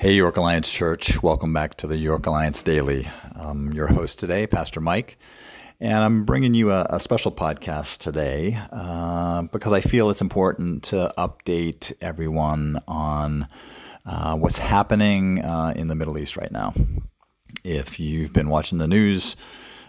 Hey, York Alliance Church. Welcome back to the York Alliance Daily. I'm your host today, Pastor Mike, and I'm bringing you a, a special podcast today uh, because I feel it's important to update everyone on uh, what's happening uh, in the Middle East right now. If you've been watching the news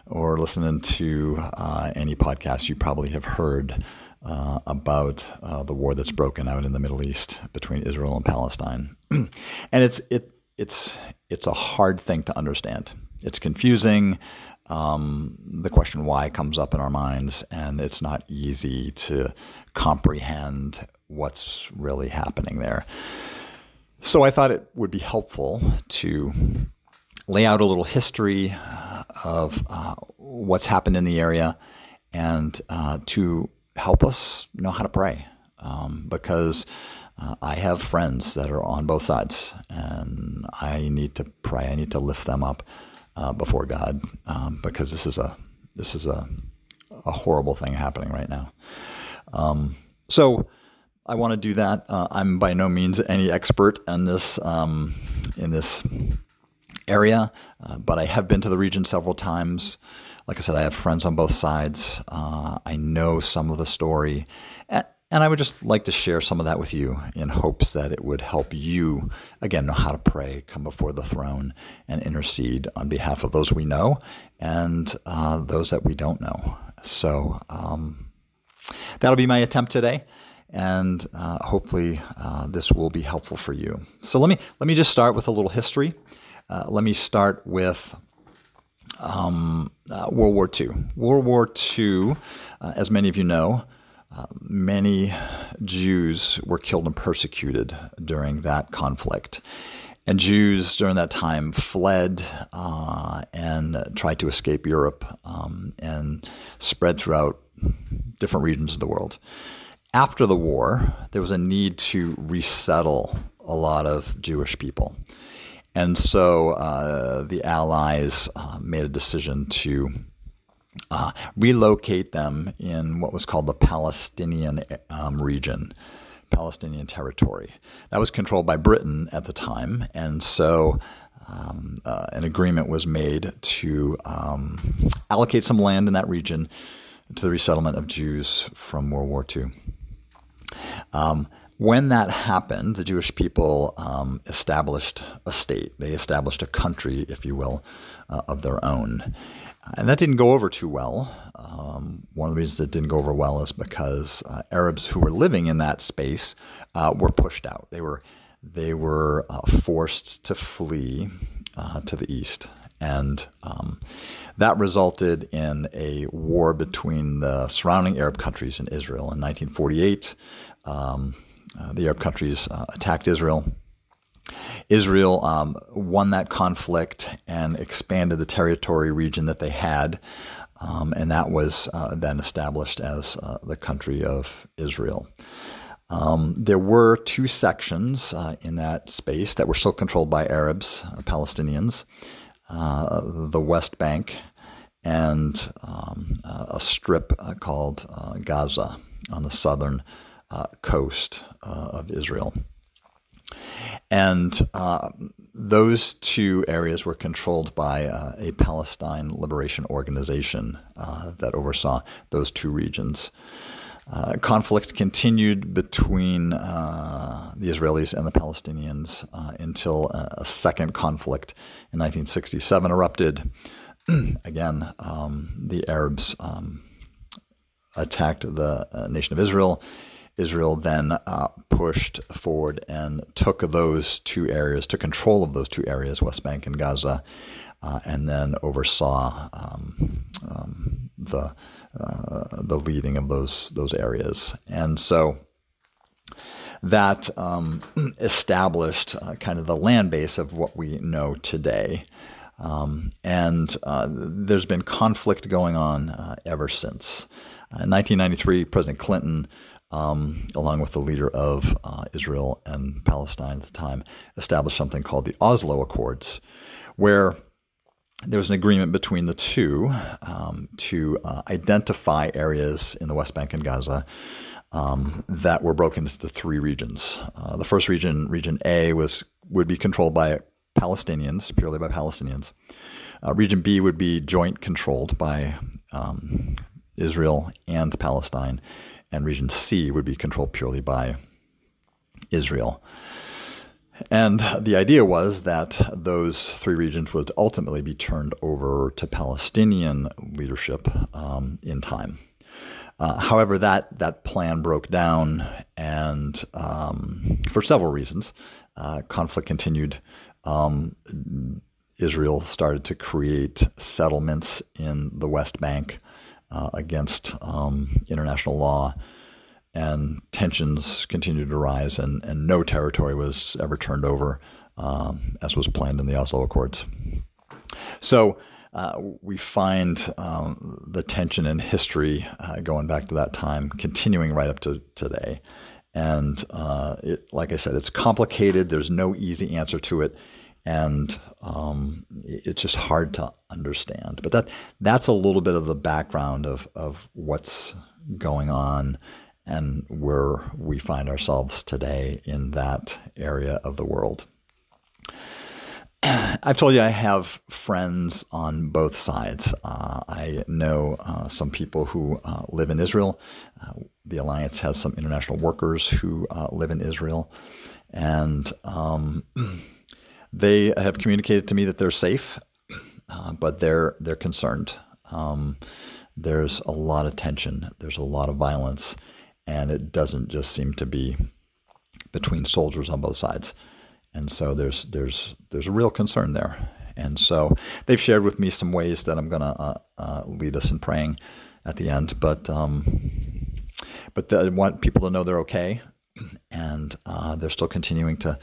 or listening to uh, any podcast, you probably have heard uh, about uh, the war that's broken out in the Middle East between Israel and Palestine, and it's it it's it's a hard thing to understand. It's confusing. Um, the question why comes up in our minds, and it's not easy to comprehend what's really happening there. So I thought it would be helpful to lay out a little history of uh, what's happened in the area and uh, to help us know how to pray um, because uh, I have friends that are on both sides and I need to pray. I need to lift them up uh, before God um, because this is a this is a, a horrible thing happening right now. Um, so I want to do that. Uh, I'm by no means any expert in this um, in this area, uh, but I have been to the region several times. Like I said, I have friends on both sides. Uh, I know some of the story. And, I would just like to share some of that with you in hopes that it would help you, again, know how to pray, come before the throne, and intercede on behalf of those we know and uh, those that we don't know. So um, that'll be my attempt today and uh, hopefully uh, this will be helpful for you. So let me let me just start with a little history. Uh, let me start with um, uh, World War II. World War II, uh, as many of you know, uh, many Jews were killed and persecuted during that conflict. And Jews during that time fled uh, and tried to escape Europe um, and spread throughout different regions of the world. After the war, there was a need to resettle a lot of Jewish people. And so uh, the Allies uh, made a decision to uh, relocate them in what was called the Palestinian um, region, Palestinian territory. That was controlled by Britain at the time. And so um, uh, an agreement was made to um, allocate some land in that region to the resettlement of Jews from World War II. Um, when that happened, the Jewish people um, established a state. They established a country, if you will, uh, of their own. And that didn't go over too well. Um, one of the reasons it didn't go over well is because uh, Arabs who were living in that space uh, were pushed out. They were they were uh, forced to flee uh, to the east, and um, that resulted in a war between the surrounding Arab countries and Israel in 1948. Um, uh, the Arab countries uh, attacked Israel. Israel um, won that conflict and expanded the territory region that they had, um, and that was uh, then established as uh, the country of Israel. Um, there were two sections uh, in that space that were still controlled by Arabs, Palestinians, the West Bank, and um, a strip called Gaza on the southern uh, coast uh, of Israel. And uh, those two areas were controlled by uh, a Palestine Liberation Organization uh, that oversaw those two regions. Uh, conflict continued between uh, the Israelis and the Palestinians until a second conflict in 1967 erupted. Again, um, the Arabs um, attacked the nation of Israel Israel then uh, pushed forward and took those two areas, took control of those two areas, West Bank and Gaza, uh, and then oversaw um, um, the uh, the leading of those those areas. And so that um, established uh, kind of the land base of what we know today. Um, and uh, there's been conflict going on uh, ever since. In 1993, President Clinton um, along with the leader of uh, Israel and Palestine at the time, established something called the Oslo Accords, where there was an agreement between the two um, to uh, identify areas in the West Bank and Gaza um, that were broken into three regions. Uh, the first region, Region A, was would be controlled by Palestinians, purely by Palestinians. Uh, region B would be joint controlled by um, Israel and Palestine, and Region C would be controlled purely by Israel. And the idea was that those three regions would ultimately be turned over to Palestinian leadership um, in time. Uh, however, that, that plan broke down, and um, for several reasons. Uh, conflict continued. Um, Israel started to create settlements in the West Bank uh, against um, international law and tensions continued to rise, and, and no territory was ever turned over, um, as was planned in the Oslo Accords. So uh, we find um, the tension in history uh, going back to that time continuing right up to today. And uh, it, like I said, it's complicated. There's no easy answer to it, and um, it's just hard to understand. But that that's a little bit of the background of of what's going on and where we find ourselves today in that area of the world. I've told you I have friends on both sides. Uh, I know uh, some people who uh, live in Israel. Uh, the Alliance has some international workers who uh, live in Israel. And um, they have communicated to me that they're safe, uh, but they're, they're concerned. Um, there's a lot of tension, there's a lot of violence and it doesn't just seem to be between soldiers on both sides. And so there's there's there's a real concern there. And so they've shared with me some ways that I'm going to uh, uh, lead us in praying at the end. But um, but I want people to know they're okay, and uh, they're still continuing to,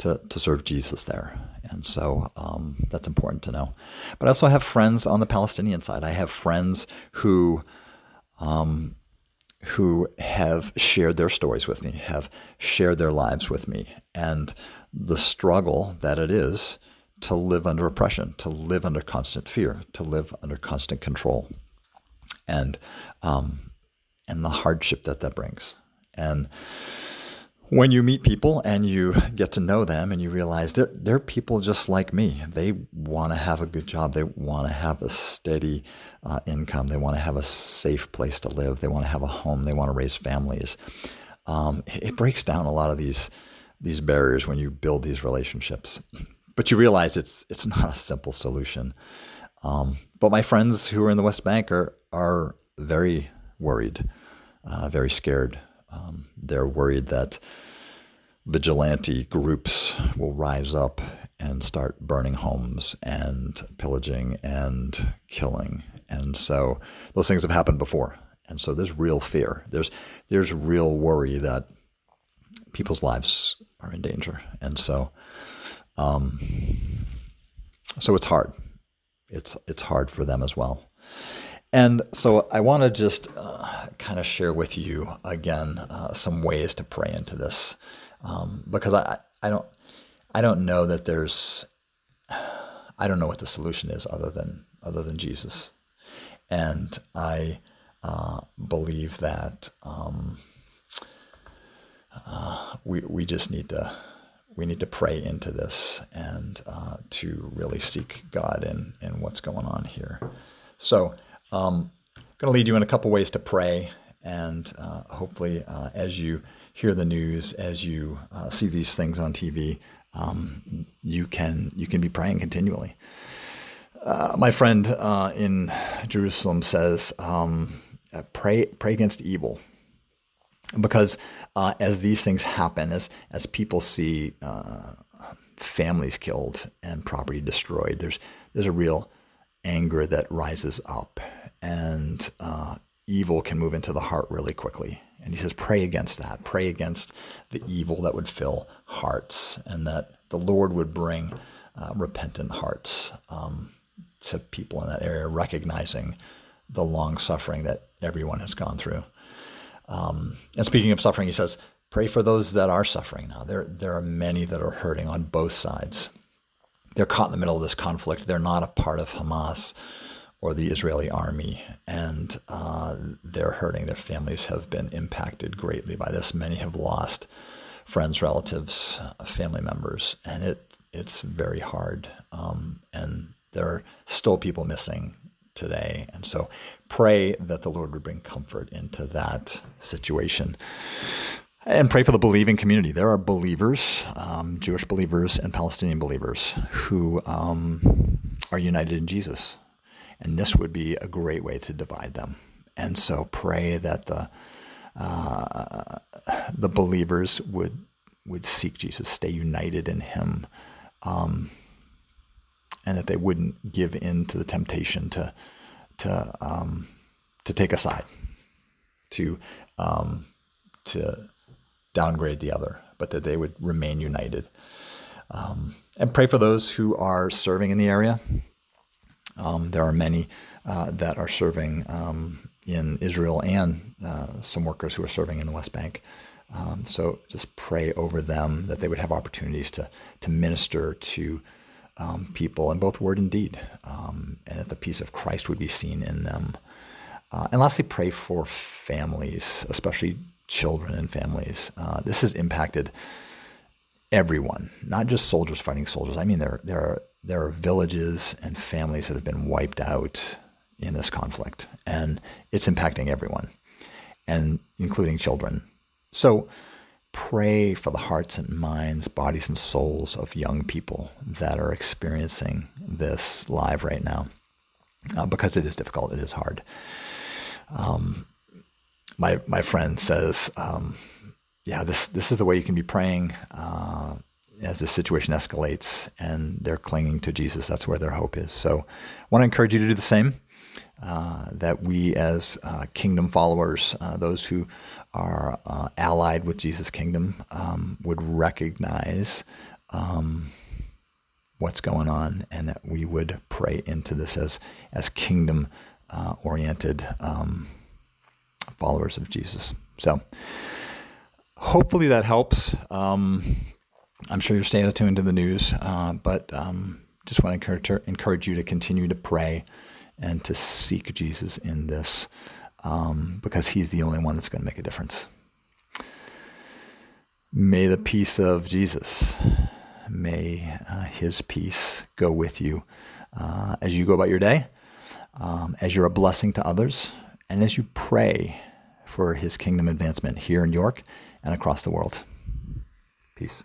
to to serve Jesus there. And so um, that's important to know. But I also have friends on the Palestinian side. I have friends who um, who have shared their stories with me, have shared their lives with me, and the struggle that it is to live under oppression, to live under constant fear, to live under constant control, and um, and the hardship that that brings. And when you meet people and you get to know them and you realize they're, they're people just like me. They want to have a good job. They want to have a steady uh, income. They want to have a safe place to live. They want to have a home. They want to raise families. Um, it breaks down a lot of these these barriers when you build these relationships. But you realize it's it's not a simple solution. Um, but my friends who are in the West Bank are are very worried, uh, very scared um, they're worried that vigilante groups will rise up and start burning homes and pillaging and killing. And so those things have happened before. And so there's real fear. There's there's real worry that people's lives are in danger. And so um, so it's hard. It's it's hard for them as well. And so I want to just uh, kind of share with you again uh, some ways to pray into this, um, because I, I don't I don't know that there's I don't know what the solution is other than other than Jesus, and I uh, believe that um, uh, we we just need to we need to pray into this and uh, to really seek God in in what's going on here. So. Um, I'm going to lead you in a couple ways to pray, and uh, hopefully, uh, as you hear the news, as you uh, see these things on TV, um, you can you can be praying continually. Uh, my friend uh, in Jerusalem says, um, uh, "Pray pray against evil." Because as these things happen, as as people see families killed and property destroyed, there's there's a real anger that rises up and evil can move into the heart really quickly. And he says, pray against that. Pray against the evil that would fill hearts, and that the Lord would bring uh, repentant hearts um, to people in that area, recognizing the long suffering that everyone has gone through. Um, and speaking of suffering, he says, pray for those that are suffering now. There, there are many that are hurting on both sides. They're caught in the middle of this conflict. They're not a part of Hamas or the Israeli army, and uh, they're hurting. Their families have been impacted greatly by this. Many have lost friends, relatives, uh, family members, and it it's very hard. Um, and there are still people missing today, and so pray that the Lord would bring comfort into that situation. And pray for the believing community. There are believers, um, Jewish believers and Palestinian believers, who um, are united in Jesus. And this would be a great way to divide them. And so pray that the uh, the believers would would seek Jesus, stay united in Him, um, and that they wouldn't give in to the temptation to to um, to take a side, to um, to downgrade the other, but that they would remain united. Um, and pray for those who are serving in the area. Um, there are many uh, that are serving um, in Israel and uh, some workers who are serving in the West Bank. Um, so just pray over them that they would have opportunities to to minister to um, people in both word and deed, um, and that the peace of Christ would be seen in them. Uh, and lastly, pray for families, especially children and families. Uh, this has impacted everyone, not just soldiers fighting soldiers. I mean, there there are there are villages and families that have been wiped out in this conflict, and it's impacting everyone, and including children. So pray for the hearts and minds, bodies and souls of young people that are experiencing this live right now, uh, because it is difficult, it is hard. Um, my my friend says, um, "Yeah, this this is the way you can be praying." Uh, as the situation escalates and they're clinging to Jesus, that's where their hope is. So, I want to encourage you to do the same. Uh, that we, as uh, kingdom followers, uh, those who are uh, allied with Jesus' kingdom, um, would recognize um, what's going on, and that we would pray into this as as kingdom uh, oriented um, followers of Jesus. So, hopefully that helps. I'm sure you're staying attuned to the news, uh, but um, just want to encourage, encourage you to continue to pray and to seek Jesus in this um, because he's the only one that's going to make a difference. May the peace of Jesus, may uh, his peace go with you uh, as you go about your day, um, as you're a blessing to others, and as you pray for his kingdom advancement here in York and across the world. Peace.